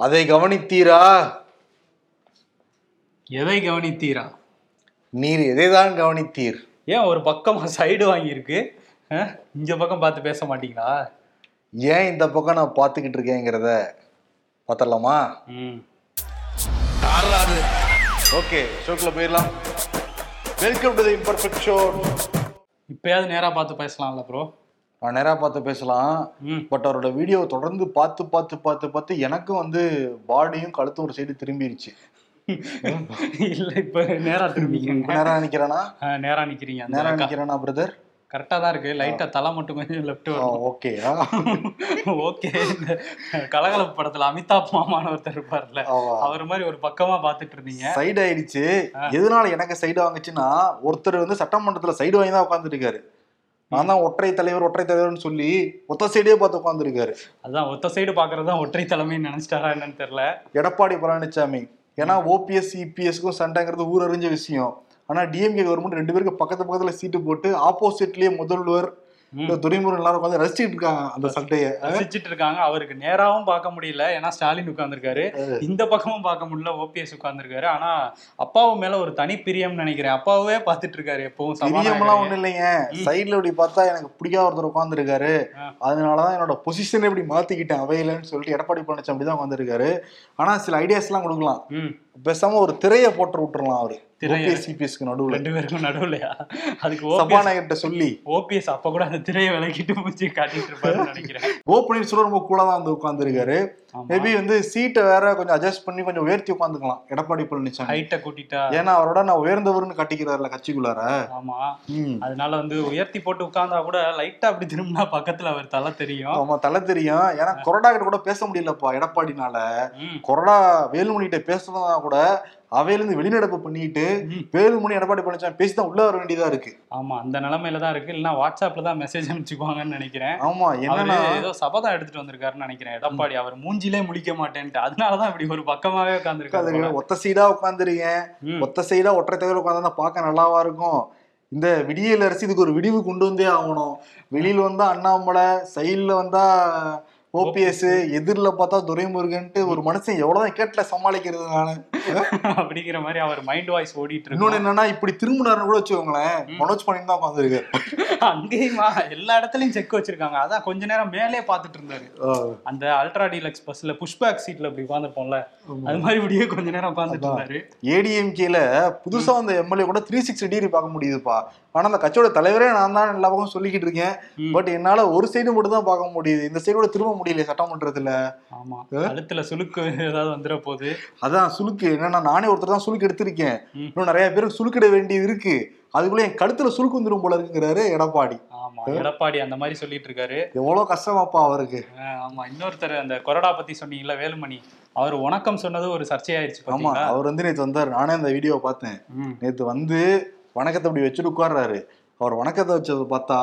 அதை கவனித்தீரா? எதை கவனித்தீரா? நீர் எதைதான் கவனித்தீர்? ஏன் ஒரு பக்கமா சைடு வாங்கியிருக்கு? இந்த பக்கம் பார்த்து பேச மாட்டீங்களா? ஏன் இந்த பக்கம் நான் பார்த்துக்கிட்டு இருக்கேங்கிறத பார்த்துடலாமா? ம். ஓகே ஷோக்கில் போயிடலாம். Welcome to the imperfect show இப்பயாவது நேரா பார்த்து பேசலாம்ல ப்ரோ நேராக பார்த்து பேசலாம். பட் அவரோட வீடியோ தொடர்ந்து பார்த்து பார்த்து பார்த்து பார்த்து எனக்கும் வந்து பாடியும் கழுத்தும் ஒரு சைடு திரும்பிருச்சு. இல்ல இப்ப நேரா திரும்பிக்கிறீங்க நேரா நிக்கிறேனா? நேரா நிக்கிறீங்க நேரா நிக்கிறேனா பிரதர் கரெக்டா தான் இருக்கு. லைட்டா தலை மட்டும் கொஞ்சம் லெஃப்ட் வரும். ஓகே ஓகே இந்த கலகலப்பு படத்துல அமிதாப் மாமான்னு ஒருத்தர் இருப்பார்ல. அவர் மாதிரி ஒரு பக்கமா பார்த்துட்டு இருந்தீங்க. சைடு ஆயிடுச்சு. எதனால எனக்கு சைடு வாங்குச்சுன்னா ஒருத்தர் வந்து சட்டமன்றத்துல சைடு வாங்கி தான் உட்காந்துட்டு இருக்காரு. நான் தான் ஒற்றை தலைவர் ஒற்றை தலைவர்னு சொல்லி ஒத்த சைடே பார்த்து உட்காந்துருக்காரு அதான் ஒத்த சைடு பாக்குறது தான் ஒற்றை தலைமைன்னு நினைச்சிட்டாரா என்னன்னு தெரியல. எடப்பாடி பழனிசாமி ஏன்னா ஓபிஎஸ் இபிஎஸ்க்கும் சண்டைங்கிறது ஊரறிஞ்ச விஷயம். ஆனா டிஎம்கே கவர்மெண்ட் ரெண்டு பேருக்கு பக்கத்து பக்கத்துல சீட்டு போட்டு ஆப்போசிட்லயே முதல்வர் இந்த துரைமுருகன் எல்லாரும் உட்காந்து ரசிச்சுட்டு இருக்காங்க அந்த சண்டையை ரசிச்சிட்டு இருக்காங்க. அவருக்கு நேராவும் பார்க்க முடியல. ஏன்னா ஸ்டாலின் உட்கார்ந்திருக்காரு. இந்த பக்கமும் பார்க்க முடியல. ஓபிஎஸ் உட்கார்ந்திருக்காரு. ஆனா அப்பாவு மேல ஒரு தனி பிரியம்னு நினைக்கிறேன். அப்பாவே பார்த்துட்டு இருக்காரு எப்பவும். பிரியமெல்லாம் சபாநாயகரையே. ஒண்ணும் இல்லைங்க. சைடுல இப்படி பார்த்தா எனக்கு பிடிக்காத ஒருத்தர் உட்காந்துருக்காரு ஆ. அதனாலதான் என்னோட பொசிஷனை இப்படி மாத்திக்கிட்டேன். அவையிலன்னு சொல்லிட்டு எடப்பாடி பழனிசாமி தான் உட்காந்துருக்காரு ஆனா சில ஐடியாஸ் எல்லாம் கொடுக்கலாம். பேசாம ஒரு திரையை போட்டு விட்டுறலாம் அவரு. சிபிஎஸ்க்கு நடுவுல. ரெண்டு பேருக்கும் நடுவுலையா? அதுக்கு சபாநாயகர்கிட்ட சொல்லி. ஓபிஎஸ் அப்ப கூட அந்த திரையை விலக்கிட்டு மூஞ்சி காட்டிட்டு இருப்பாருன்னு நினைக்கிறேன். ஓ பன்னீர்செல்வம் ரொம்ப கூட தான் வந்து உட்காந்துருக்காரு ஆமா. மேபி வந்து சீட்டை வேற கொஞ்சம் அட்ஜஸ்ட் பண்ணி கொஞ்சம் உயர்த்தி உட்காந்துக்கலாம் எடப்பாடி பழனிசாமி. ஹைட்டை கூட்டிட்டா. ஏன்னா அவரோட நான் உயர்ந்தவர்னு கட்டிக்கிறாருல கட்சிக்குள்ளார. ஆமா. அதனால வந்து உயர்த்தி போட்டு உட்கார்ந்தா கூட லைட்டா அப்படி திரும்பினா பக்கத்துல அவர் தலை தெரியும். ஆமா தலை தெரியும். ஏன்னா கொறடா கிட்ட கூட பேச முடியலப்பா எடப்பாடினால. ம். கொறடா வேலுமணி கிட்ட பேசுறதா கூட அவையிலிருந்து வெளிநடப்பு பண்ணிட்டு. வேலுமணி எடப்பாடி பழனிசாமி பேசி தான் உள்ள வர வேண்டியதா இருக்கு. ஆமா அந்த நிலைமையில தான் இருக்கு. இல்லைன்னா வாட்ஸ்அப்ல தான் மெசேஜ் அனுப்பிச்சுக்குவாங்கன்னு நினைக்கிறேன். ஆமா என்னன்னா ஏதோ சபதம் எடுத்துட்டு வந்திருக்காருன்னு நினைக்கிறேன். எடப்பாடி அவர் மூஞ்சிலே முழிக்க மாட்டேன்ட்டு. அதனாலதான் இப்படி ஒரு பக்கமாவே உட்காந்துருக்கேன் ஒத்த சைடா உட்காந்துருக்கேன். ஒத்த சைடா ஒற்றை தகவல் உட்காந்து பார்க்க நல்லாவா இருக்கும்? இந்த விடியல் அரசு இதுக்கு ஒரு விடிவு கொண்டு வந்தே ஆகணும். வெளியில வந்தா அண்ணாமலை சைடுல வந்தா ஓபிஎஸ் எதிரில பார்த்தா துரைமுருகன்ட்டு ஒரு மனுஷன் எவ்வளவுதான் கேட்டல சமாளிக்கிறது நானு. அப்படிங்கிற மாதிரி அவர் மைண்ட் வாய்ஸ் ஓடிட்டு இருக்கு என்னன்னா இப்படி திரும்பினாருன்னு கூட வச்சுக்கோங்களேன் மனோஜ் பண்ணி தான் உட்காந்துருக்காரு அங்கேயுமா எல்லா இடத்துலயும் செக் வச்சிருக்காங்க. அதான் கொஞ்ச நேரம் மேலே பார்த்துட்டு இருந்தாரு. அந்த அல்ட்ரா டீலக்ஸ் பஸ்ல புஷ்பேக் சீட்ல இப்படி உட்காந்துருப்போம்ல அது மாதிரி இப்படியே கொஞ்ச நேரம் உட்காந்துட்டு இருந்தாரு. ஏடிஎம்கேல புதுசா வந்த எம்எல்ஏ கூட த்ரீ சிக்ஸ்டி டிகிரி பார்க்க முடியுதுப்பா. ஆனா அந்த கட்சியோட தலைவரே நான் தான் எல்லா பக்கம் சொல்லிக்கிட்டு இருக்கேன். பட் என்னால ஒரு சைடு மட்டும் தான் பார்க்க முடியுது. இந்த சைடு கூட திரும்ப முடியல சட்டமன்றத்துல ஆமா. கழுத்துல சுளுக்கு ஏதாவது வந்துட போகுது அதான் சுலுக்கு என்னன்னா நானே ஒருத்தர் தான் சுலுக்கு எடுத்திருக்கேன். இன்னும் நிறைய பேருக்கு சுலுக்கிட வேண்டியது இருக்கு. அதுக்குள்ள என் கழுத்துல சுலுக்கு வந்துரும் போல இருக்குங்கிறாரு எடப்பாடி. ஆமா எடப்பாடி அந்த மாதிரி சொல்லிட்டு இருக்காரு எவ்வளவு கஷ்டமாப்பா அவருக்கு. ஆமா. இன்னொருத்தர் அந்த கொறடா பத்தி சொன்னீங்கல்ல வேலுமணி. அவர் வணக்கம் சொன்னது ஒரு சர்ச்சையாயிருச்சு ஆமா அவர் வந்து நேத்து வந்தாரு. நானே அந்த வீடியோவை பார்த்தேன். நேத்து வந்து வணக்கத்தை அப்படி வச்சுட்டு உட்கார்றாரு. அவர் வணக்கத்தை வச்சதை பார்த்தா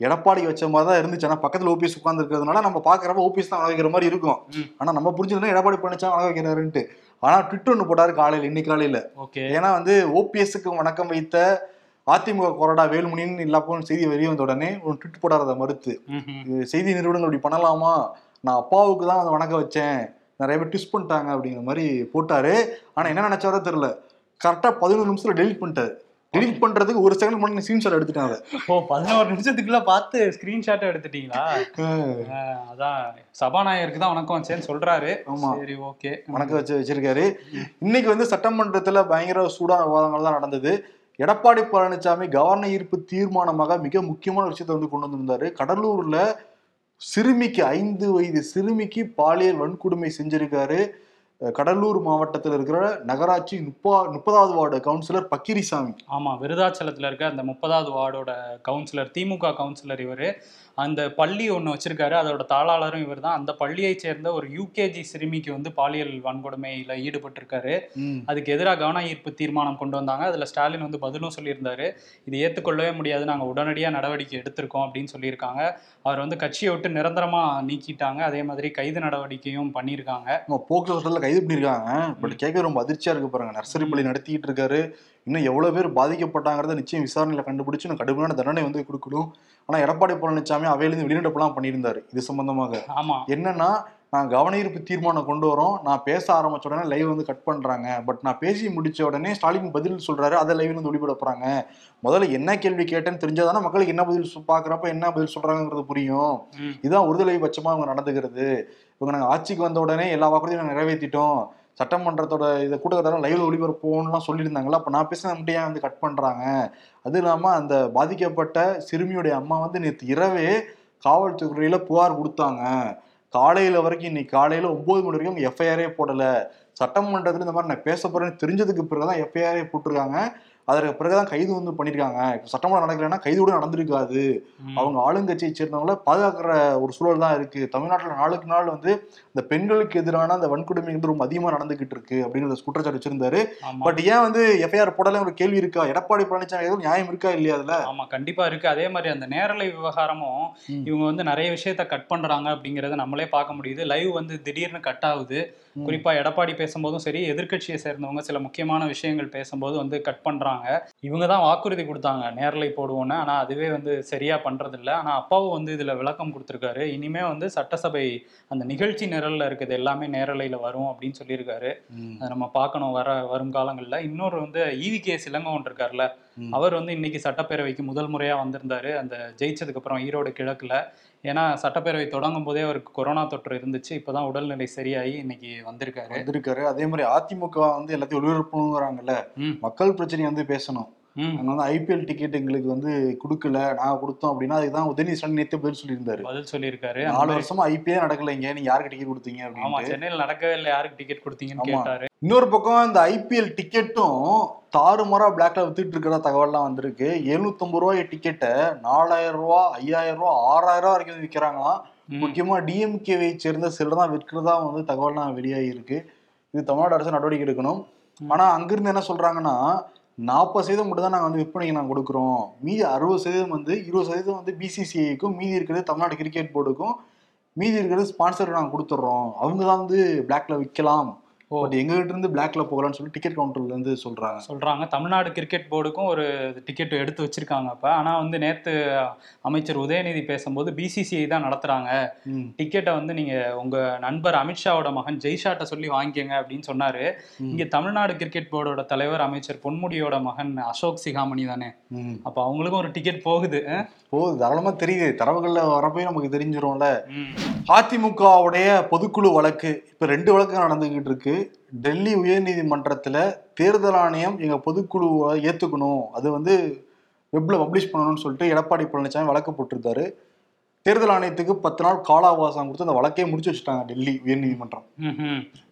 எடப்பாடி வச்ச மாதிரி தான் இருந்துச்சு. ஆனா பக்கத்துல ஓபிஎஸ் உட்கார்ந்துருக்கிறதுனால நம்ம பாக்குறப்ப ஓபிஎஸ் தான் வைக்கிற மாதிரி இருக்கும். ம். ஆனா நம்ம புரிஞ்சுக்கணும் எடப்பாடி பழனிசாமி வணக்க வைக்கிறாருன்ட்டு. ஆனா ட்விட்டர் ஒன்று போட்டாரு காலையில இன்னைக்கு காலையில. ஓகே. ஏன்னா வந்து ஓபிஎஸ்க்கு வணக்கம் வைத்த அதிமுக கொறடா வேலுமணின்னு எல்லா பக்கம் செய்தி வெளியே வந்த உடனே ஒரு ட்விட் போடாத மறுத்து. ம்ஹும். இது செய்தி நிறுவனங்கள் இப்படி பண்ணலாமா? நான் அப்பாவுக்கு தான் வந்து வணக்கம் வச்சேன். நிறைய பேர் ட்விஸ்ட் பண்ணிட்டாங்க அப்படிங்கிற மாதிரி போட்டாரு. ஆனா என்ன நினைச்சாரோ தெரியல. கரெக்டா பதினோரு நிமிஷத்துல டெலிட் பண்ணிட்டாரு. டெலிட் பண்றதுக்கு ஒரு செகண்ட் முன்னாடி ஸ்கிரீன்ஷாட் எடுத்துட்டேன் அதை ஓ பதினோரு நிமிஷத்துக்குள்ள பார்த்து ஸ்கிரீன்ஷாட் எடுத்துட்டீங்களா? அதான். சபாநாயகருக்கு தான் வணக்கம் வச்சேன்னு சொல்றாரு. ஆமா. சரி ஓகே. வணக்கம் வச்சு வச்சிருக்காரு. இன்னைக்கு வந்து சட்டமன்றத்துல பயங்கர சூடான விவாதங்கள் தான் நடந்தது. எடப்பாடி பழனிசாமி கவர்னர் ஈர்ப்பு தீர்மானமாக மிக முக்கியமான விஷயத்தை வந்து கொண்டு வந்திருந்தாரு. கடலூர்ல சிறுமிக்கு ஐந்து வயது சிறுமிக்கு பாலியல் வன்கொடுமை செஞ்சிருக்காரு. கடலூர் மாவட்டத்தில் இருக்கிற நகராட்சி முப்பா முப்பதாவது வார்டு கவுன்சிலர் பக்கிரிசாமி. ஆமாம் விருதாச்சலத்தில் இருக்க அந்த முப்பதாவது வார்டோட கவுன்சிலர் திமுக கவுன்சிலர் இவர். அந்த பள்ளி ஒன்று வச்சிருக்காரு. அதோட தாளாளரும் இவர் தான் அந்த பள்ளியைச் சேர்ந்த ஒரு யூகேஜி சிறுமிக்கு வந்து பாலியல் வன்கொடுமையில ஈடுபட்டிருக்காரு. அதுக்கு எதிராக கவன ஈர்ப்பு தீர்மானம் கொண்டு வந்தாங்க. அதுல ஸ்டாலின் வந்து பதிலும் சொல்லியிருந்தாரு. இது ஏற்றுக்கொள்ளவே முடியாது. நாங்க உடனடியா நடவடிக்கை எடுத்திருக்கோம் அப்படின்னு சொல்லியிருக்காங்க. அவர் வந்து கட்சியை விட்டு நிரந்தரமா நீக்கிட்டாங்க. அதே மாதிரி கைது நடவடிக்கையும் பண்ணியிருக்காங்க. சட்டத்தில் கைது பண்ணியிருக்காங்க. பட் கேட்க ரொம்ப அதிர்ச்சியா இருக்கு பாருங்க. நர்சரி பள்ளி நடத்திட்டு இருக்காரு. இன்னும் எவ்வளவு பேர் பாதிக்கப்பட்டாங்கிறத நிச்சயம் விசாரணையில கண்டுபிடிச்சு கடுமையான தண்டனை வந்து கொடுக்கணும். ஆனா எடப்பாடி பழனிசாமி அவையிலிருந்து வெளிநடப்புலாம் பண்ணியிருந்தாரு. இது சம்பந்தமாக. ஆமா. என்னன்னா நான் கவனஈர்ப்பு தீர்மானம் கொண்டு வரோம். நான் பேச ஆரம்பிச்ச உடனே லைவ் வந்து கட் பண்றாங்க. பட் நான் பேசி முடிச்ச உடனே ஸ்டாலின் பதில் சொல்றாரு. அதை லைவ்ல வந்து ஒளிபட போறாங்க. முதல்ல என்ன கேள்வி கேட்டேன்னு தெரிஞ்சாதானே மக்களுக்கு என்ன பதில் பாக்குறப்ப என்ன பதில் சொல்றாங்கிறது புரியும். இதுதான் ஒருதலை பட்சமா அவங்க நடந்துக்கிறது. இவங்க நாங்க ஆட்சிக்கு வந்த உடனே எல்லா வாக்குறுதியும் நாங்க நிறைவேற்றிட்டோம் சட்டமன்றத்தோட இதை கூட்டத்தொடர் லைவ்ல ஒளிபரப்போம்லாம் சொல்லியிருந்தாங்களா அப்போ நான் பேசின மட்டும் ஏன் வந்து கட் பண்ணுறாங்க அது இல்லாமல் அந்த பாதிக்கப்பட்ட சிறுமியுடைய அம்மா வந்து நேற்று இரவே காவல்துறையில் புகார் கொடுத்தாங்க. காலையில் வரைக்கும் இன்னைக்கு காலையில் ஒம்பது மணி வரைக்கும் எஃப்ஐஆரே போடலை. சட்டமன்றத்தில் இந்த மாதிரி நான் பேச போகிறேன்னு தெரிஞ்சதுக்கு பிறகு தான் எஃப்ஐஆரே போட்டிருக்காங்க. அதற்கு பிறகுதான் கைது வந்து பண்ணிருக்காங்க. இப்போ சட்டமன்றம் நடக்கலைன்னா கைது கூட நடந்திருக்காது. அவங்க ஆளுங்கட்சியை சேர்ந்தவங்கள பாதுகாக்கிற ஒரு சூழல் தான் இருக்கு. தமிழ்நாட்டுல நாளுக்கு நாள் வந்து இந்த பெண்களுக்கு எதிரான அந்த வன்கொடுமை வந்து ரொம்ப அதிகமா நடந்துகிட்டு இருக்கு அப்படிங்கிற குற்றச்சாட்டு வச்சிருந்தாரு. பட் ஏன் வந்து எஃப்ஐஆர் போடல ஒரு கேள்வி இருக்கா? எடப்பாடி பழனிசாமி எதுவும் நியாயம் இருக்கா இல்லையா அதுல? ஆமா கண்டிப்பா இருக்கு. அதே மாதிரி அந்த நேரலை விவகாரமும். இவங்க வந்து நிறைய விஷயத்த கட் பண்றாங்க அப்படிங்கறத நம்மளே பார்க்க முடியுது. லைவ் வந்து திடீர்னு கட் ஆகுது. குறிப்பா எடப்பாடி பேசும்போதும் சரி எதிர்க்கட்சியை சேர்ந்தவங்க சில முக்கியமான விஷயங்கள் பேசும்போது வந்து கட் பண்றாங்க. இவங்க தான் வாக்குறுதி கொடுத்தாங்க. நேரலை போடுவோன்னு ஆனா அதுவே வந்து சரியா பண்றது இல்ல ஆனா அப்பாவும் வந்து இதுல விளக்கம் கொடுத்திருக்காரு. இனிமே வந்து சட்டசபை அந்த நிகழ்ச்சி நிரல்ல இருக்குது எல்லாமே நேரலையில வரும் அப்படின்னு சொல்லியிருக்காரு. அதை நம்ம பார்க்கணும் வர வரும் காலங்கள்ல. இன்னொரு வந்து ஈவி கே சிலங்கோன் இருக்கார்ல. அவர் வந்து இன்னைக்கு சட்டப்பேரவைக்கு முதல் முறையா வந்திருந்தாரு. அந்த ஜெயிச்சதுக்கு அப்புறம் ஈரோடு கிழக்குல. ஏன்னா சட்டப்பேரவை தொடங்கும் போதே அவருக்கு கொரோனா தொற்று இருந்துச்சு. இப்பதான் உடல்நிலை சரியாகி இன்னைக்கு வந்திருக்காரு. வந்திருக்காரு. அதே மாதிரி அதிமுக வந்து எல்லாத்தையும் ஒளிபரப்பணுங்கிறாங்கல்ல. ம். மக்கள் பிரச்சனையை வந்து பேசணும். நாங்க வந்து ஐபிஎல் டிக்கெட் எங்களுக்கு வந்து கொடுக்கல. நாங்க கொடுத்தோம் அப்படின்னா அதுதான் உதயநிதி நேத்து பதில் சொல்லியிருந்தாரு. பதில் சொல்லியிருக்காரு. நாலு வருஷமா ஐபிஎல் நடக்கலைங்க. நீங்க யாருக்கு டிக்கெட் கொடுத்தீங்க அப்படின்னு சென்னையில் நடக்கவே இல்லை. யாருக்கு டிக்கெட் கொடுத்தீங்கன்னு. கேட்டாரு. இன்னொரு பக்கம் இந்த ஐபிஎல் டிக்கெட்டும் தாறுமாறா பிளாக்ல வித்துட்டு இருக்கிற தகவல்லாம் வந்திருக்கு. 750 ரூபாய் டிக்கெட்டை நாலாயிரம் ரூபா ஐயாயிரம் ரூபா ஆறாயிரம் ரூபா வரைக்கும் விற்கிறாங்களாம். முக்கியமா டிஎம்கேவை சேர்ந்த சிலர் தான் விற்கிறதா வந்து தகவல்லாம் வெளியாகி இருக்கு. இது தமிழ்நாடு அரசு நடவடிக்கை எடுக்கணும். ஆனா அங்கிருந்து என்ன சொல்றாங்கன்னா நாற்பது சதவீதம் மட்டும் தான் நாங்கள் வந்து விற்பனைக்கு நாங்கள் கொடுக்குறோம். மீதி அறுபது சதவீதம் வந்து இருபது சதவீதம் வந்து பிசிசிஐக்கும் மீதி இருக்கிறது தமிழ்நாடு கிரிக்கெட் போர்டுக்கும் மீதி இருக்கிறது ஸ்பான்சர் நாங்கள் கொடுத்துட்றோம். அவங்க தான் வந்து பிளாக்ல விற்கலாம் பட் எங்க கிட்ட இருந்து பிளாக்ல போகலாம்னு சொல்லி டிக்கெட் கவுண்டர்ல இருந்து சொல்றாங்க. சொல்றாங்க. தமிழ்நாடு கிரிக்கெட் போர்டுக்கும் ஒரு டிக்கெட் எடுத்து வச்சிருக்காங்க அப்ப. ஆனா வந்து நேத்து அமைச்சர் உதயநிதி பேசும்போது பிசிசிஐ தான் நடத்துறாங்க. டிக்கெட்டை வந்து நீங்க உங்க நண்பர் அமித்ஷாவோட மகன் ஜெய்ஷாட்ட சொல்லி வாங்கிக்கங்க அப்படின்னு சொன்னாரு. இங்க தமிழ்நாடு கிரிக்கெட் போர்டோட தலைவர் அமைச்சர் பொன்முடியோட மகன் அசோக் சிகாமணி தானே. அப்ப அவங்களுக்கும் ஒரு டிக்கெட் போகுது? போகுது. தாராளமா தெரியுது. தரவுகள்ல வரப்போய் நமக்கு தெரிஞ்சிரும்ல. அதிமுகவுடைய பொதுக்குழு வழக்கு. இப்ப ரெண்டு வழக்கு நடந்துகிட்டு இருக்கு. டெல்லி உயர்நீதிமன்றத்துல தேர்தல் ஆணையம் எங்க பொதுக்குழுவை ஏத்துக்கணும். அது வந்து வெப்ல பப்ளிஷ் பண்ணணும்னு சொல்லிட்டு எடப்பாடி பழனிசாமி வழக்கு போட்டிருந்தாரு. தேர்தல் ஆணையத்துக்கு பத்து நாள் கால அவகாசம் கொடுத்து அந்த வழக்கையே முடிச்சு வச்சுட்டாங்க டெல்லி உயர்நீதிமன்றம்.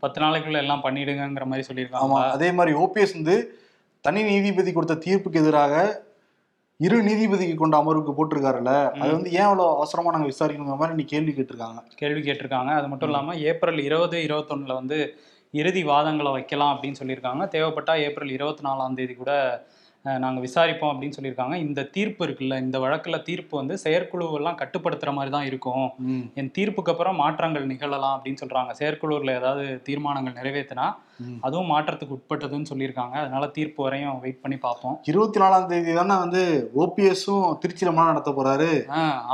பத்து நாளைக்குள்ள எல்லாம் பண்ணிடுங்கிற மாதிரி சொல்லியிருக்காங்க. அதே மாதிரி ஓபிஎஸ் வந்து தனி நீதிபதி கொடுத்த தீர்ப்புக்கு எதிராக இரு நீதிபதிக்கு கொண்ட அமர்வுக்கு போட்டிருக்காருல்ல. அது வந்து ஏன் அவ்வளவு அவசரமா நாங்க விசாரிக்கணுங்கிற மாதிரி நீ கேள்வி கேட்டிருக்காங்க. கேள்வி கேட்டிருக்காங்க. அது மட்டும் இல்லாம ஏப்ரல் இருபது இருபத்தொன்னுல வந்து இறுதி வாதங்களை வைக்கலாம் அப்படின்னு சொல்லியிருக்காங்க. தேவைப்பட்டா ஏப்ரல் இருபத்தி நாலாம் தேதி கூட அஹ், நாங்க விசாரிப்போம் அப்படின்னு சொல்லியிருக்காங்க. இந்த தீர்ப்பு இருக்குல்ல இந்த வழக்குல தீர்ப்பு வந்து செயற்குழுவெல்லாம் கட்டுப்படுத்துற மாதிரி தான் இருக்கும். என் தீர்ப்புக்கு அப்புறம் மாற்றங்கள் நிகழலாம் அப்படின்னு சொல்றாங்க. செயற்குழுவில் ஏதாவது தீர்மானங்கள் நிறைவேற்றினா. அதுவும் மாற்றத்துக்கு உட்பட்டதுன்னு சொல்லியிருக்காங்க. அதனால தீர்ப்பு வரையும் வெயிட் பண்ணி பார்ப்போம். இருபத்தி நாலாம் தேதி தானே வந்து ஓபிஎஸும் திருச்சியில மனம் நடத்த போறாரு.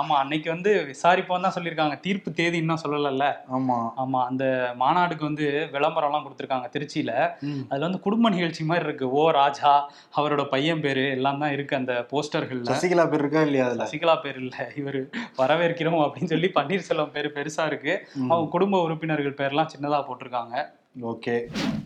ஆமா. அன்னைக்கு வந்து விசாரிப்போம் தான் சொல்லியிருக்காங்க. தீர்ப்பு தேதி இன்னும் சொல்லலைல்ல. ஆமா. ஆமா. அந்த மாநாடுக்கு வந்து விளம்பரம்லாம் கொடுத்துருக்காங்க திருச்சியில. அதுல வந்து குடும்ப நிகழ்ச்சி மாதிரி இருக்கு. ஓ ராஜா அவரோட பையன் பேரு எல்லாம் தான் இருக்கு அந்த போஸ்டர்கள்ல. சசிகலா பேர் இருக்கா இல்லையா சசிகலா பேர் இல்ல. இவர் வரவேற்கிறோம் அப்படின்னு சொல்லி பன்னீர்செல்வம் பேரு பெருசா இருக்கு. அவங்க குடும்ப உறுப்பினர்கள் பேர்லாம் சின்னதா போட்டிருக்காங்க. ஓகே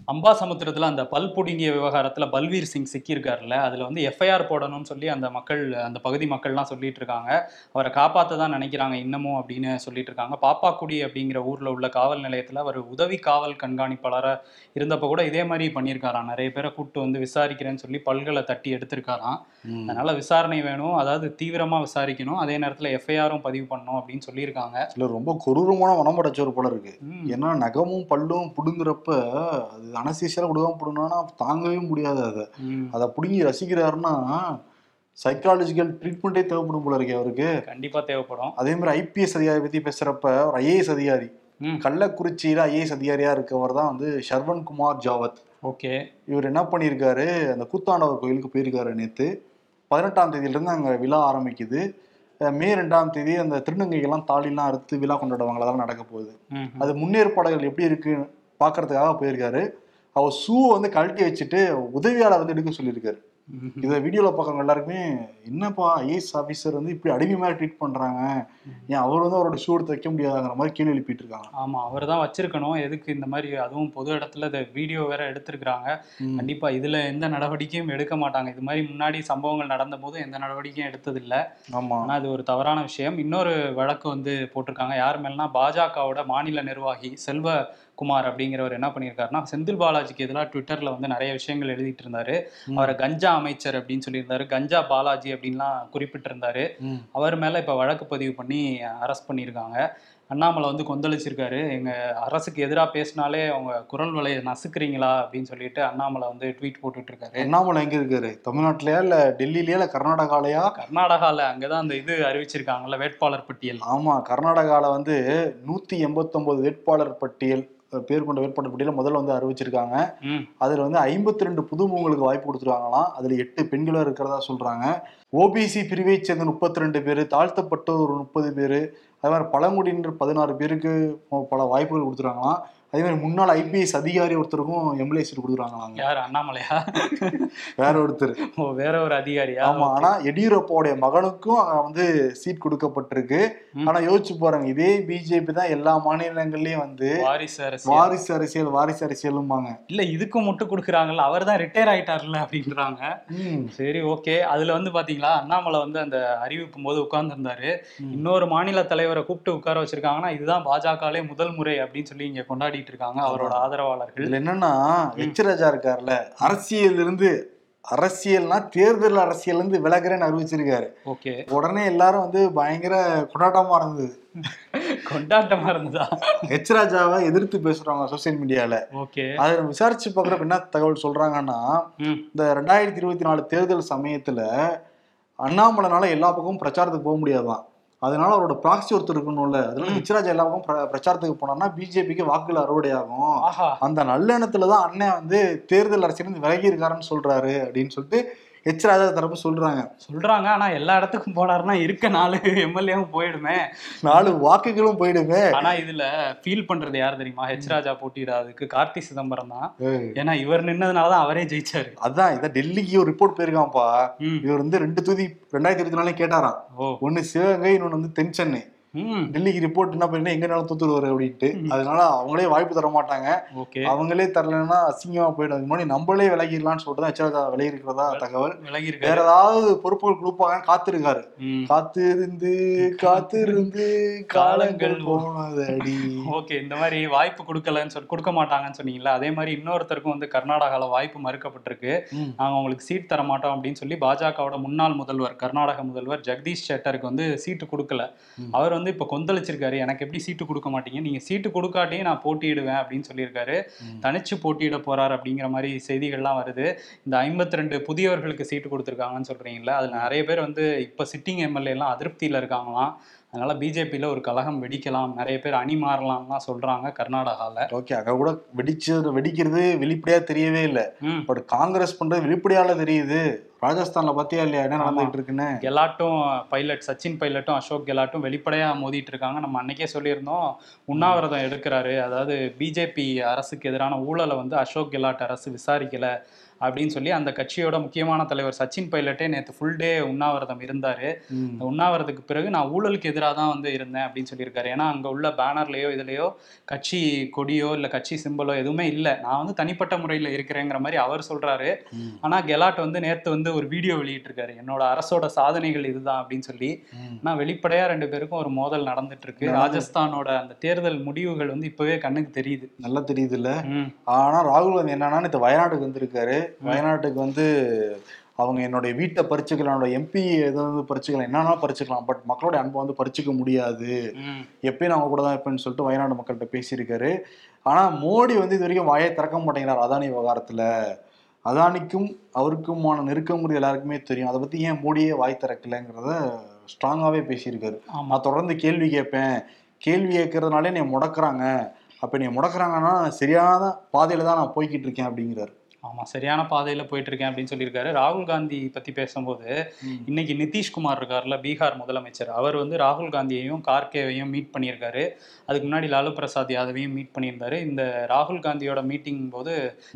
அம்பாசமுத்திரத்துல அந்த பல் புடுங்கிய விவகாரத்துல பல்வீர் சிங் சிக்கியிருக்காருல்ல அதுல வந்து எஃப்ஐஆர் போடணும்னு சொல்லி அந்த மக்கள் அந்த பகுதி மக்கள்லாம் சொல்லிட்டு இருக்காங்க அவரை காப்பாத்த தான் நினைக்கிறாங்க இன்னமும் அப்படின்னு சொல்லிட்டு இருக்காங்க பாப்பாக்குடி அப்படிங்கிற ஊர்ல உள்ள காவல் நிலையத்துல அவர் உதவி காவல் கண்காணிப்பாளரா இருந்தப்ப கூட இதே மாதிரி பண்ணியிருக்காராம். நிறைய பேரை கூப்பிட்டு வந்து விசாரிக்கிறேன்னு சொல்லி பல்களை தட்டி எடுத்திருக்காராம். அதனால விசாரணை வேணும். அதாவது தீவிரமா விசாரிக்கணும். அதே நேரத்துல எஃப்ஐஆரும் பதிவு பண்ணணும் அப்படின்னு சொல்லியிருக்காங்க. இதுல ரொம்ப கொடூரமான மனம் படைச்சவர் போல இருக்கு. ஏன்னா நகமும் பல்லும் புடுங்குறப்ப அது அனசீசியால கொடுக்காம புடுங்கினா தாங்கவே முடியாது அதை. அதை புடுங்கி ரசிக்கிறாருன்னா சைக்காலஜிக்கல் ட்ரீட்மெண்ட்டே தேவைப்படும் போல இருக்கு அவருக்கு. கண்டிப்பா தேவைப்படும். அதே மாதிரி ஐபிஎஸ் அதிகாரி பத்தி பேசுறப்ப ஒரு ஐஏஎஸ் அதிகாரி. கள்ளக்குறிச்சியில ஐஏஎஸ் அதிகாரியா இருக்கவர் தான் வந்து ஷர்வன் குமார் ஜாவத். ஓகே. இவர் என்ன பண்ணியிருக்காரு அந்த கூத்தாண்டவர் கோயிலுக்கு போயிருக்காரு நேத்து. பதினெட்டாம் தேதியிலிருந்து அங்க விழா ஆரம்பிக்குது. மே ரெண்டாம் தேதி அந்த திருநங்கைகள்லாம் தாலிலாம் அறுத்து விழா கொண்டாடுவாங்க அதெல்லாம் நடக்க போகுது. அது முன்னேற்பாடுகள் எப்படி இருக்கு பார்க்கறதுக்காக போயிருக்காரு. அவர் ஷூவை வந்து கழட்டி வச்சுட்டு உதவியாளர் வந்து எடுக்க சொல்லியிருக்காரு. இதை வீடியோவில் பார்க்கறவங்க எல்லாருக்குமே என்னப்பா ஐஏஎஸ் ஆஃபீஸர் வந்து இப்படி அடிமையாக ட்ரீட் பண்ணுறாங்க ஏன் அவர் வந்து அவரோட ஷூ எடுத்து வைக்க முடியாதுங்கிற மாதிரி கேள்வி எழுப்பிட்டு இருக்காங்க. ஆமா அவர் தான் வச்சிருக்கணும். எதுக்கு இந்த மாதிரி அதுவும் பொது இடத்துல இந்த வீடியோ வேற எடுத்திருக்கிறாங்க. ம். கண்டிப்பா இதுல எந்த நடவடிக்கையும் எடுக்க மாட்டாங்க. இது மாதிரி முன்னாடி சம்பவங்கள் நடந்த போது எந்த நடவடிக்கையும் எடுத்ததில்ல. ஆமா. ஆனா அது ஒரு தவறான விஷயம். இன்னொரு வழக்கு வந்து போட்டிருக்காங்க. யார் மேலனா பாஜகவோட மாநில நிர்வாகி செல்வகுமார் அப்படிங்கிறவர் என்ன பண்ணியிருக்காருன்னா செந்தில் பாலாஜிக்கு எதிராக ட்விட்டர்ல வந்து நிறைய விஷயங்கள் எழுதிட்டு இருந்தாரு. அவரை கஞ்சா அமைச்சர் அப்படின்னு சொல்லியிருந்தாரு. கஞ்சா பாலாஜி அப்படின்லாம் குறிப்பிட்டிருந்தாரு. அவர் மேல இப்ப வழக்கு பதிவு பண்ணி அரெஸ்ட் பண்ணியிருக்காங்க. அண்ணாமலை வந்து கொந்தளிச்சிருக்காரு. எங்க அரசுக்கு எதிராக பேசினாலே அவங்க குரல் வலையை நசுக்குறீங்களா அப்படின்னு சொல்லிட்டு அண்ணாமலை வந்து ட்வீட் போட்டுட்டு இருக்காரு அண்ணாமலை எங்க இருக்காரு? தமிழ்நாட்டிலயா இல்ல டெல்லியிலயா இல்ல கர்நாடகாலயா? கர்நாடகால அங்கதான் அந்த இது அறிவிச்சிருக்காங்கல்ல வேட்பாளர் பட்டியல். ஆமா கர்நாடகால வந்து நூத்தி எண்பத்தொன்பது வேட்பாளர் பட்டியல் பேர் கொண்ட வேட்பாளர் பட்டியல முதல்ல வந்து அறிவிச்சிருக்காங்க. அதுல வந்து ஐம்பத்தி ரெண்டு புதுமுகங்களுக்கு வாய்ப்பு கொடுத்துருக்காங்களாம். அதுல எட்டு பெண்களும் இருக்கிறதா சொல்றாங்க. ஓபிசி பிரிவை சேர்ந்த முப்பத்தி ரெண்டு பேர் தாழ்த்தப்பட்டோர் ஒரு முப்பது பேர் அதே மாதிரி பழங்குடியினர் பதினாறு பேருக்கு பல வாய்ப்புகள் கொடுத்துருக்காங்களாம். அதே மாதிரி முன்னாள் ஐபிஎஸ் அதிகாரி ஒருத்தருக்கும் எம்எல்ஏ சீட் கொடுத்துருக்காங்களாங்க யார்? அண்ணாமலையா? வேற ஒருத்தர். ஓ வேற ஒரு அதிகாரியா ஆமா ஆனா எடியூரப்பாவுடைய மகனுக்கும் வந்து சீட் கொடுக்கப்பட்டிருக்கு. ஆனா யோசிச்சு பாருங்க இதே பிஜேபி தான் எல்லா மாநிலங்கள்லயும் வந்து வாரிசு அரசியல். வாரிசு அரசியல் வாரிசு அரசியலும்பாங்க. இல்ல இதுக்கும் முட்டு கொடுக்குறாங்கல்ல அவர் தான் ரிட்டையர் ஆயிட்டார்ல அப்படின்றாங்க. சரி ஓகே அதுல வந்து பாத்தீங்களா அண்ணாமலை வந்து அந்த அறிவிப்பும் போது உட்கார்ந்துருந்தாரு. ம். இன்னொரு மாநில தலைவரை கூப்பிட்டு உட்கார வச்சிருக்காங்கன்னா இதுதான் பாஜகலே முதல் முறை அப்படின்னு சொல்லி இங்க கொண்டாடிட்டு இருக்காங்க அவரோட ஆதரவாளர்கள். இதுல என்னன்னா எச் ராஜா இருக்காருல்ல அரசியல் இருந்து அரசியல்னா தேர்தல் அரசியல் இருந்து விலகுறேன்னு அறிவிச்சிருக்காரு. ஓகே. உடனே எல்லாரும் வந்து பயங்கர கொண்டாட்டமா இருந்தது. கொண்டாட்டமா இருந்ததா? எச் ராஜாவை எதிர்த்து பேசுறாங்க சோசியல் மீடியால. ஓகே. அதை விசாரிச்சு பாக்குறப்ப என்ன தகவல் சொல்றாங்கன்னா இந்த ரெண்டாயிரத்தி இருபத்தி நாலு தேர்தல் சமயத்துல அண்ணாமலைனால எல்லா பக்கமும் பிரச்சாரத்துக்கு போக முடியாதான். அதனால அவரோட ப்ராக்சி ஒருத்தர் இருக்கணும்ல. அதனால ம். ஹெச்ராஜ் எல்லா பக்கம் பிர- பிரச்சாரத்துக்கு போனோம்னா பிஜேபிக்கு வாக்குகள் அறுவடை ஆகும். அந்த நல்லெண்ணத்துல தான் அண்ணன் வந்து தேர்தல் அரசியலிருந்து விலகி இருக்காருன்னு சொல்றாரு அப்படின்னு சொல்லிட்டு ஹெச் ராஜா தரப்பு சொல்றாங்க. சொல்றாங்க. ஆனா எல்லா இடத்துக்கும் போனாருன்னா இருக்க நாலு எம்எல்ஏவும் போயிடுமே. நாலு வாக்குகளும் போயிடுமே. ஆனா இதுல ஃபீல் பண்றது யார் தெரியுமா? ஹெச் ராஜா போட்டியிடாததுக்கு கார்த்தி சிதம்பரம் தான். ஏன்னா இவர் நின்னதுனாலதான் அவரே ஜெயிச்சாரு. அதான் இதான் டெல்லிக்கு ஒரு ரிப்போர்ட் போயிருக்கான்ப்பா. இவர் வந்து ரெண்டு தொகுதி ரெண்டாயிரத்தி இருபத்தி நாலு கேட்டாராம். ஒன்னு சிவகங்கை இன்னொன்னு வந்து தென் சென்னை. டெல்லிக்கு ரிப்போர்ட் என்ன பண்ணி எங்கனாலும் தூத்துருவாரு அப்படின்ட்டு. அதனால அவங்களே வாய்ப்பு தர மாட்டாங்க. அவங்களே தரலைன்னா அசிங்கமா போயிடும். அதுக்கு முன்னாடி நம்மளே விலகிடலாம்னு சொல்லிட்டு தான் ஹெச்ராஜா விலகி இருக்கிறதா தகவல். விலகி வேற ஏதாவது பொறுப்புகள் கொடுப்பாங்க காத்திருக்காரு. காத்திருந்து காத்திருந்து காலங்கள் போனதடி. ஓகே இந்த மாதிரி வாய்ப்பு கொடுக்கலன்னு சொல்லி கொடுக்க மாட்டாங்கன்னு சொன்னீங்கல்ல அதே மாதிரி இன்னொருத்தருக்கும் வந்து கர்நாடகால வாய்ப்பு மறுக்கப்பட்டிருக்கு. நாங்க உங்களுக்கு சீட் தர மாட்டோம் அப்படின்னு சொல்லி பாஜகவோட முன்னாள் முதல்வர் கர்நாடக முதல்வர் ஜெகதீஷ் ஷெட்டருக்கு வந்து சீட்டு கொடுக்கல. அவர் வந்து இப்ப கொந்தளிச்சிருக்காரு. எனக்கு எப்படி சீட்டு கொடுக்க மாட்டீங்க? நீங்க சீட்டு கொடுக்காட்டியும் நான் போட்டியிடுவேன் அப்படின்னு சொல்லியிருக்காரு. தனிச்சு போட்டியிட போறாரு அப்படிங்கிற மாதிரி செய்திகள்லாம் வருது. இந்த ஐம்பத்தி ரெண்டு புதியவர்களுக்கு சீட்டு கொடுத்துருக்காங்கன்னு சொல்றீங்கல்ல அதுல நிறைய பேர் வந்து இப்ப சிட்டிங் எம்எல்ஏ எல்லாம் அதிருப்தியில இருக்காங்களாம். அதனால பிஜேபியில ஒரு கலகம் வெடிக்கலாம் நிறைய பேர் அணி மாறலாம்லாம் சொல்றாங்க கர்நாடகால. ஓகே அங்க கூட வெடிச்சு வெடிக்கிறது வெளிப்படையா தெரியவே இல்லை. பட் காங்கிரஸ் பண்றது வெளிப்படையால தெரியுது. ராஜஸ்தான்ல பாத்தியா இல்லையா என்ன நடந்துகிட்டு இருக்குன்னு? கெலாட்டும் பைலட் சச்சின் பைலட்டும் அசோக் கெலாட்டும் வெளிப்படையா மோதிட்டு இருக்காங்க. நம்ம அன்னைக்கே சொல்லியிருந்தோம். உண்ணாவிரதம் எடுக்கிறாரு. அதாவது பிஜேபி அரசுக்கு எதிரான ஊழலை வந்து அசோக் கெலாட் அரசு விசாரிக்கல. அப்படின்னு சொல்லி அந்த கட்சியோட முக்கியமான தலைவர் சச்சின் பைலட்டே நேற்று ஃபுல் டே உண்ணாவிரதம் இருந்தாரு. உண்ணாவிரதத்துக்கு பிறகு நான் ஊழலுக்கு எதிராக தான் வந்து இருந்தேன் அப்படின்னு சொல்லியிருக்காரு. ஏன்னா அங்கே உள்ள பேனர்லேயோ இதுலேயோ கட்சி கொடியோ இல்லை கட்சி சிம்பலோ எதுவுமே இல்லை. நான் வந்து தனிப்பட்ட முறையில் இருக்கிறேங்கிற மாதிரி அவர் சொல்றாரு. ம். ஆனா கெலாட் வந்து நேத்து வந்து ஒரு வீடியோ வெளியிட்டிருக்காரு. என்னோட அரசோட சாதனைகள் இதுதான் அப்படின்னு சொல்லி. ம். ஆனா வெளிப்படையா ரெண்டு பேருக்கும் ஒரு மோதல் நடந்துட்டு இருக்கு நடந்து- ராஜஸ்தானோட அந்த தேர்தல் முடிவுகள் வந்து இப்பவே கண்ணுக்கு தெரியுது. நல்லா தெரியுது இல்ல ம், ஆனா ராகுல் காந்தி என்னன்னா இந்த வயநாட்டுக்கு வந்திருக்காரு. வயநாட்டுக்கு வந்து அவங்க என்னுடைய வீட்டை பறிச்சுக்கலாம் என்னோட எம்பி எதாவது பறிச்சுக்கலாம் என்னன்னா பறிச்சுக்கலாம். பட் மக்களுடைய அன்பை வந்து பறிச்சுக்க முடியாது. எப்பயும் அவங்க கூட தான் இருப்பேன்னு சொல்லிட்டு வயநாடு மக்கள்கிட்ட பேசியிருக்காரு. ஆனா மோடி வந்து இது வரைக்கும் வாயை திறக்க மாட்டேங்கிறார் அதானி விவகாரத்துல. அதானிக்கும் அவருக்குமான நெருக்கமுறை எல்லாருக்குமே தெரியும். அதை பத்தி ஏன் மோடியே வாய் திறக்கலைங்கிறத ஸ்ட்ராங்காவே பேசியிருக்காரு. நான் தொடர்ந்து கேள்வி கேட்பேன். கேள்வி கேட்கறதுனாலே என்னை முடக்குறாங்க. அப்ப நீ முடக்குறாங்கன்னா சரியான பாதையில தான் நான் போய்கிட்டு இருக்கேன் அப்படிங்கிறாரு. ஆமா சரியான பாதையில போயிட்டு இருக்கேன் அப்படின்னு சொல்லியிருக்காரு. ராகுல் காந்தி பத்தி பேசும்போது இன்னைக்கு நிதிஷ்குமார் இருக்கார்ல பீகார் முதலமைச்சர். அவர் வந்து ராகுல் காந்தியையும் கார்கேவையும் மீட் பண்ணியிருக்காரு. அதுக்கு முன்னாடி லாலு பிரசாத் யாதவையும் மீட் பண்ணியிருந்தாரு. இந்த ராகுல் காந்தியோட மீட்டிங் போது.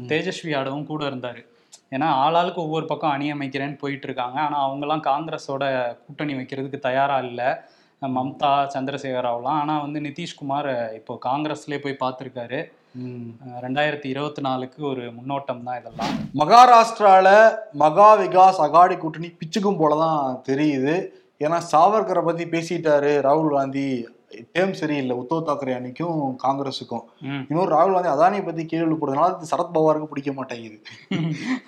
தேஜஸ்வி யாதவும் கூட இருந்தாரு. ஏன்னா ஆளாளுக்கு ஒவ்வொரு பக்கம் அணி அமைக்கிறேன்னு போயிட்டு இருக்காங்க ஆனா அவங்கெல்லாம் காங்கிரஸோட கூட்டணி வைக்கிறதுக்கு தயாரா இல்லை. மம்தா சந்திரசேகர் ராவ்லாம் ஆனா வந்து நிதிஷ்குமார் இப்போ காங்கிரஸ்லேயே போய் பார்த்துருக்காரு. ரெண்டாயிரத்தி இருபத்தி நாலுக்கு ஒரு முன்னோட்டம் தான் இதெல்லாம். மகாராஷ்டிரால மகா விகாஸ் அகாடி கூட்டணி பிச்சுக்கும் போலதான் தெரியுது. ஏன்னா சாவர்கரை பத்தி பேசிட்டாரு ராகுல் காந்தி. டேம் சரியில்லை. உத்தவ் தாக்கரே அணிக்கும் காங்கிரஸுக்கும். இன்னொரு ராகுல் காந்தி அதானியை பத்தி கேள்வி போடுறதுனால இது சரத்பவாருக்கு பிடிக்க மாட்டேங்குது.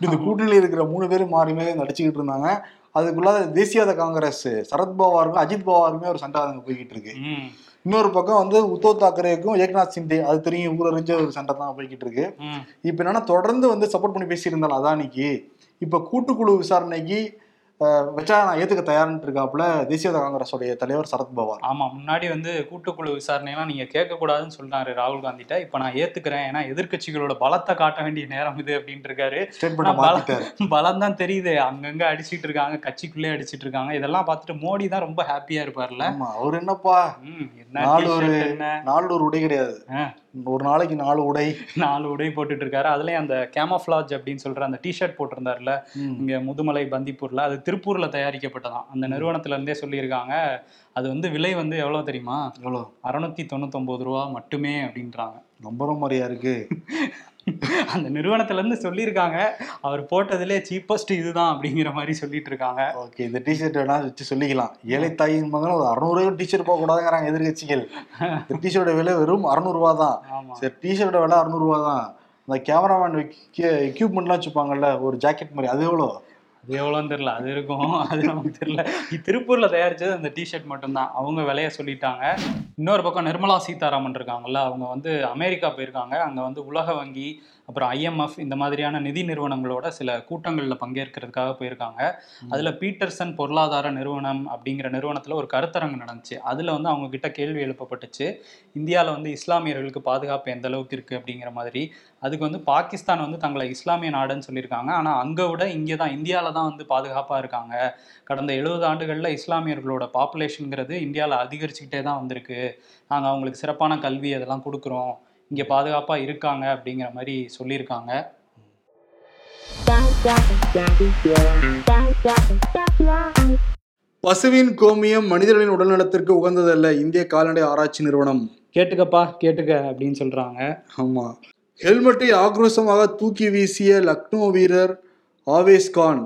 இந்த கூட்டணியில் இருக்கிற மூணு பேரும் மாறி மாறி நடிச்சுக்கிட்டு இருந்தாங்க. அதுக்குள்ள தேசியவாத காங்கிரஸ் சரத் பவாருக்கும் அஜித் பவாருக்குமே ஒரு சண்டை போய்கிட்டு இருக்கு. இன்னொரு பக்கம் வந்து உத்தவ் தாக்கரேக்கும் ஏக்நாத் சிண்டே அது தெரியும் ஊரறிஞ்ச ஒரு சண்டை தான் போய்கிட்டு இருக்கு. இப்ப என்னன்னா தொடர்ந்து வந்து சப்போர்ட் பண்ணி பேசியிருந்தாலும் அதானிக்கு இப்ப கூட்டுக்குழு விசாரணைக்கு வச்சா நான் ஏத்துக்க தயார்னு இருக்காப்புல தேசியவாத காங்கிரஸோடைய தலைவர் சரத் பவார். ஆமா முன்னாடி வந்து கூட்டுக்குழு விசாரணையெல்லாம் நீங்க கேட்க கூடாதுன்னு சொன்னாரு ராகுல் காந்திட்ட. இப்ப நான் ஏத்துக்கிறேன். ஏன்னா எதிர்க்கட்சிகளோட பலத்தை காட்ட வேண்டிய நேரம் இது அப்படின்ட்டு இருக்காரு பலம் தான் தெரியுது. அங்கங்க அடிச்சிட்டு இருக்காங்க கட்சிக்குள்ளே அடிச்சிட்டு இருக்காங்க இதெல்லாம் பார்த்துட்டு மோடி தான் ரொம்ப ஹாப்பியா இருப்பார்ல. அவர் என்னப்பா? நாலு நாலு உடை கிடையாது. ஒரு நாளைக்கு நாலு உடை. நாலு உடை போட்டுட்டு இருக்காரு அதுலயும் அந்த கேமஃபிளாஜ் அப்படின்னு சொல்ற அந்த டிஷர்ட் போட்டிருந்தாருல. இங்க முதுமலை பந்திப்பூர்ல. அது திருப்பூர்ல தயாரிக்கப்பட்டதாம். அந்த நிறுவனத்துல இருந்தே சொல்லியிருக்காங்க அது வந்து விலை வந்து எவ்வளவு தெரியுமா? எவ்வளோ அறுநூத்தி தொண்ணூத்தொன்பது ரூபா மட்டுமே அப்படின்றாங்க. நம்புற மாதிரியா இருக்கு. அந்த நிறுவனத்துல இருந்து சொல்லியிருக்காங்க அவர் போட்டதுலே சீப்பஸ்ட் இதுதான் அப்படிங்கிற மாதிரி சொல்லிட்டு இருக்காங்க ஓகே இந்த டிஷர்ட் வேணா வச்சு சொல்லிக்கலாம். ஏழை தாயின் மகன் ஒரு அறுநூறு டிஷர்ட் போக கூடாதுங்கிறாங்க எதிர்கட்சிகள். இந்த டிஷர்ட்டோட விலை வெறும் அறுநூறுவா தான். சரி டிஷர்ட்டோட விலை அறுநூறுவா தான். இந்த கேமராமேன் எக்யூப்மெண்ட்லாம் வச்சுப்பாங்கல்ல ஒரு ஜாக்கெட் மாதிரி அது எவ்வளோ அது எவ்வளோன்னு தெரியல அது இருக்கும். அது நமக்கு தெரியல. திருப்பூரில் திருப்பூர்ல தயாரிச்சது அந்த டிஷர்ட் மட்டும்தான். அவங்க விலையை சொல்லிட்டாங்க. இன்னொரு பக்கம் நிர்மலா சீதாராமன் இருக்காங்கல்ல அவங்க வந்து அமெரிக்கா போயிருக்காங்க. அங்க வந்து உலக வங்கி அப்புறம் ஐஎம்எஃப் இந்த மாதிரியான நிதி நிறுவனங்களோட சில கூட்டங்களில் பங்கேற்கிறதுக்காக போயிருக்காங்க. அதுல பீட்டர்சன் பொருளாதார நிறுவனம் அப்படிங்கிற நிறுவனத்துல ஒரு கருத்தரங்கு நடந்துச்சு. அதுல வந்து அவங்க கிட்ட கேள்வி எழுப்பப்பட்டுச்சு. இந்தியாவில் வந்து இஸ்லாமியர்களுக்கு பாதுகாப்பு எந்த அளவுக்கு இருக்கு அப்படிங்கிற மாதிரி. அதுக்கு வந்து பாகிஸ்தான் வந்து தங்களை இஸ்லாமிய நாடுன்னு சொல்லியிருக்காங்க. ஆனா அங்க விட இங்கே தான் இந்தியாவில் தான் வந்து பாதுகாப்பா இருக்காங்க. கடந்த எழுபது ஆண்டுகளில் இஸ்லாமியர்களோட பாப்புலேஷனுங்கிறது இந்தியாவில் அதிகரிச்சுக்கிட்டே தான் வந்திருக்கு. நாங்கள் அவங்களுக்கு சிறப்பான கல்வி அதெல்லாம் கொடுக்குறோம். இங்கே பாதுகாப்பாக இருக்காங்க அப்படிங்கிற மாதிரி சொல்லியிருக்காங்க. பசுவின் கோமியம் மனிதர்களின் உடல்நலத்திற்கு உகந்ததல்ல. இந்திய கால்நடை ஆராய்ச்சி நிறுவனம். கேட்டுக்கப்பா கேட்டுக்க அப்படின்னு சொல்றாங்க. ஆமா. ஹெல்மெட்டை ஆக்ரோஷமாக தூக்கி வீசிய லக்னோ வீரர் ஆவேஸ் கான்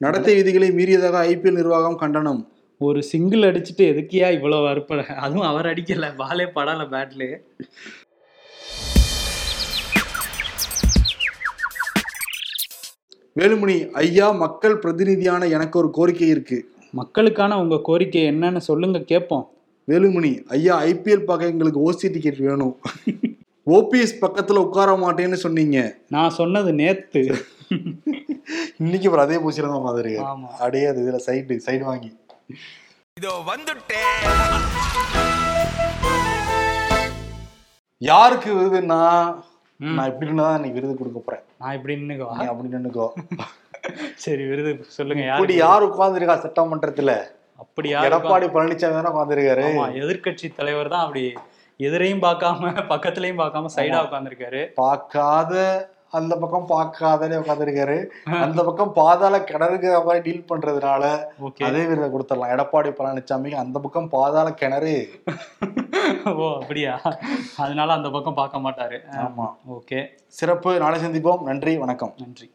நடத்தை விதிகளை மீறியதாக ஐபிஎல் நிர்வாகம் கண்டனம். ஒரு சிங்கிள் அடிச்சுட்டு எதுக்கியா இவ்வளோ வறுப்பட அதுவும் அவர் அடிக்கல பாலே படலை பேட்ல வேலுமணி ஐயா மக்கள் பிரதிநிதியான எனக்கு ஒரு கோரிக்கை இருக்கு. மக்களுக்கான உங்க கோரிக்கை என்னன்னு சொல்லுங்க கேட்போம் வேலுமணி ஐயா ஐபிஎல் பார்க்க எங்களுக்கு ஓசி டிக்கெட் வேணும். ஓபிஎஸ் பக்கத்துல உட்கார மாட்டேன்னு சொன்னீங்க. நான் சொன்னது நேத்து. இன்னைக்கு அப்புறம் அதே தான் மாதிரி ஆமா. அடையே அது இதுல சைடு சைடு வாங்கி. இதோ வந்துட்டேன் யாருக்கு விருதுன்னா. நான் இப்படி தான் இன்னைக்கு விருது கொடுக்க போறேன் நான் இப்படி நின்னுக்குவா? நீ அப்படி நின்னுக்கோ. சரி விருது சொல்லுங்க இப்படி யாரு உட்கார்ந்துருக்கா சட்டமன்றத்துல? அப்படி யாரு எடப்பாடி பழனிசாமி தானே உட்கார்ந்துருக்காரு. ஆமா எதிர்க்கட்சி தலைவர் தான் அப்படி. எதிரையும் பார்க்காம பக்கத்துலயும் பார்க்காம சைடா உட்காந்துருக்காரு பார்க்காத அந்த பக்கம் பார்க்காதே உட்காந்துருக்காரு அந்த பக்கம் பாதாள கிணறுங்கிற மாதிரி டீல் பண்றதுனால அதே விருதை கொடுத்துடலாம். எடப்பாடி பழனிசாமிக்கு அந்த பக்கம் பாதாள கிணறு. ஓ அப்படியா? அதனால அந்த பக்கம் பார்க்க மாட்டாரு. ஆமா. ஓகே சிறப்பு. நாளை சந்திப்போம். நன்றி. வணக்கம். நன்றி.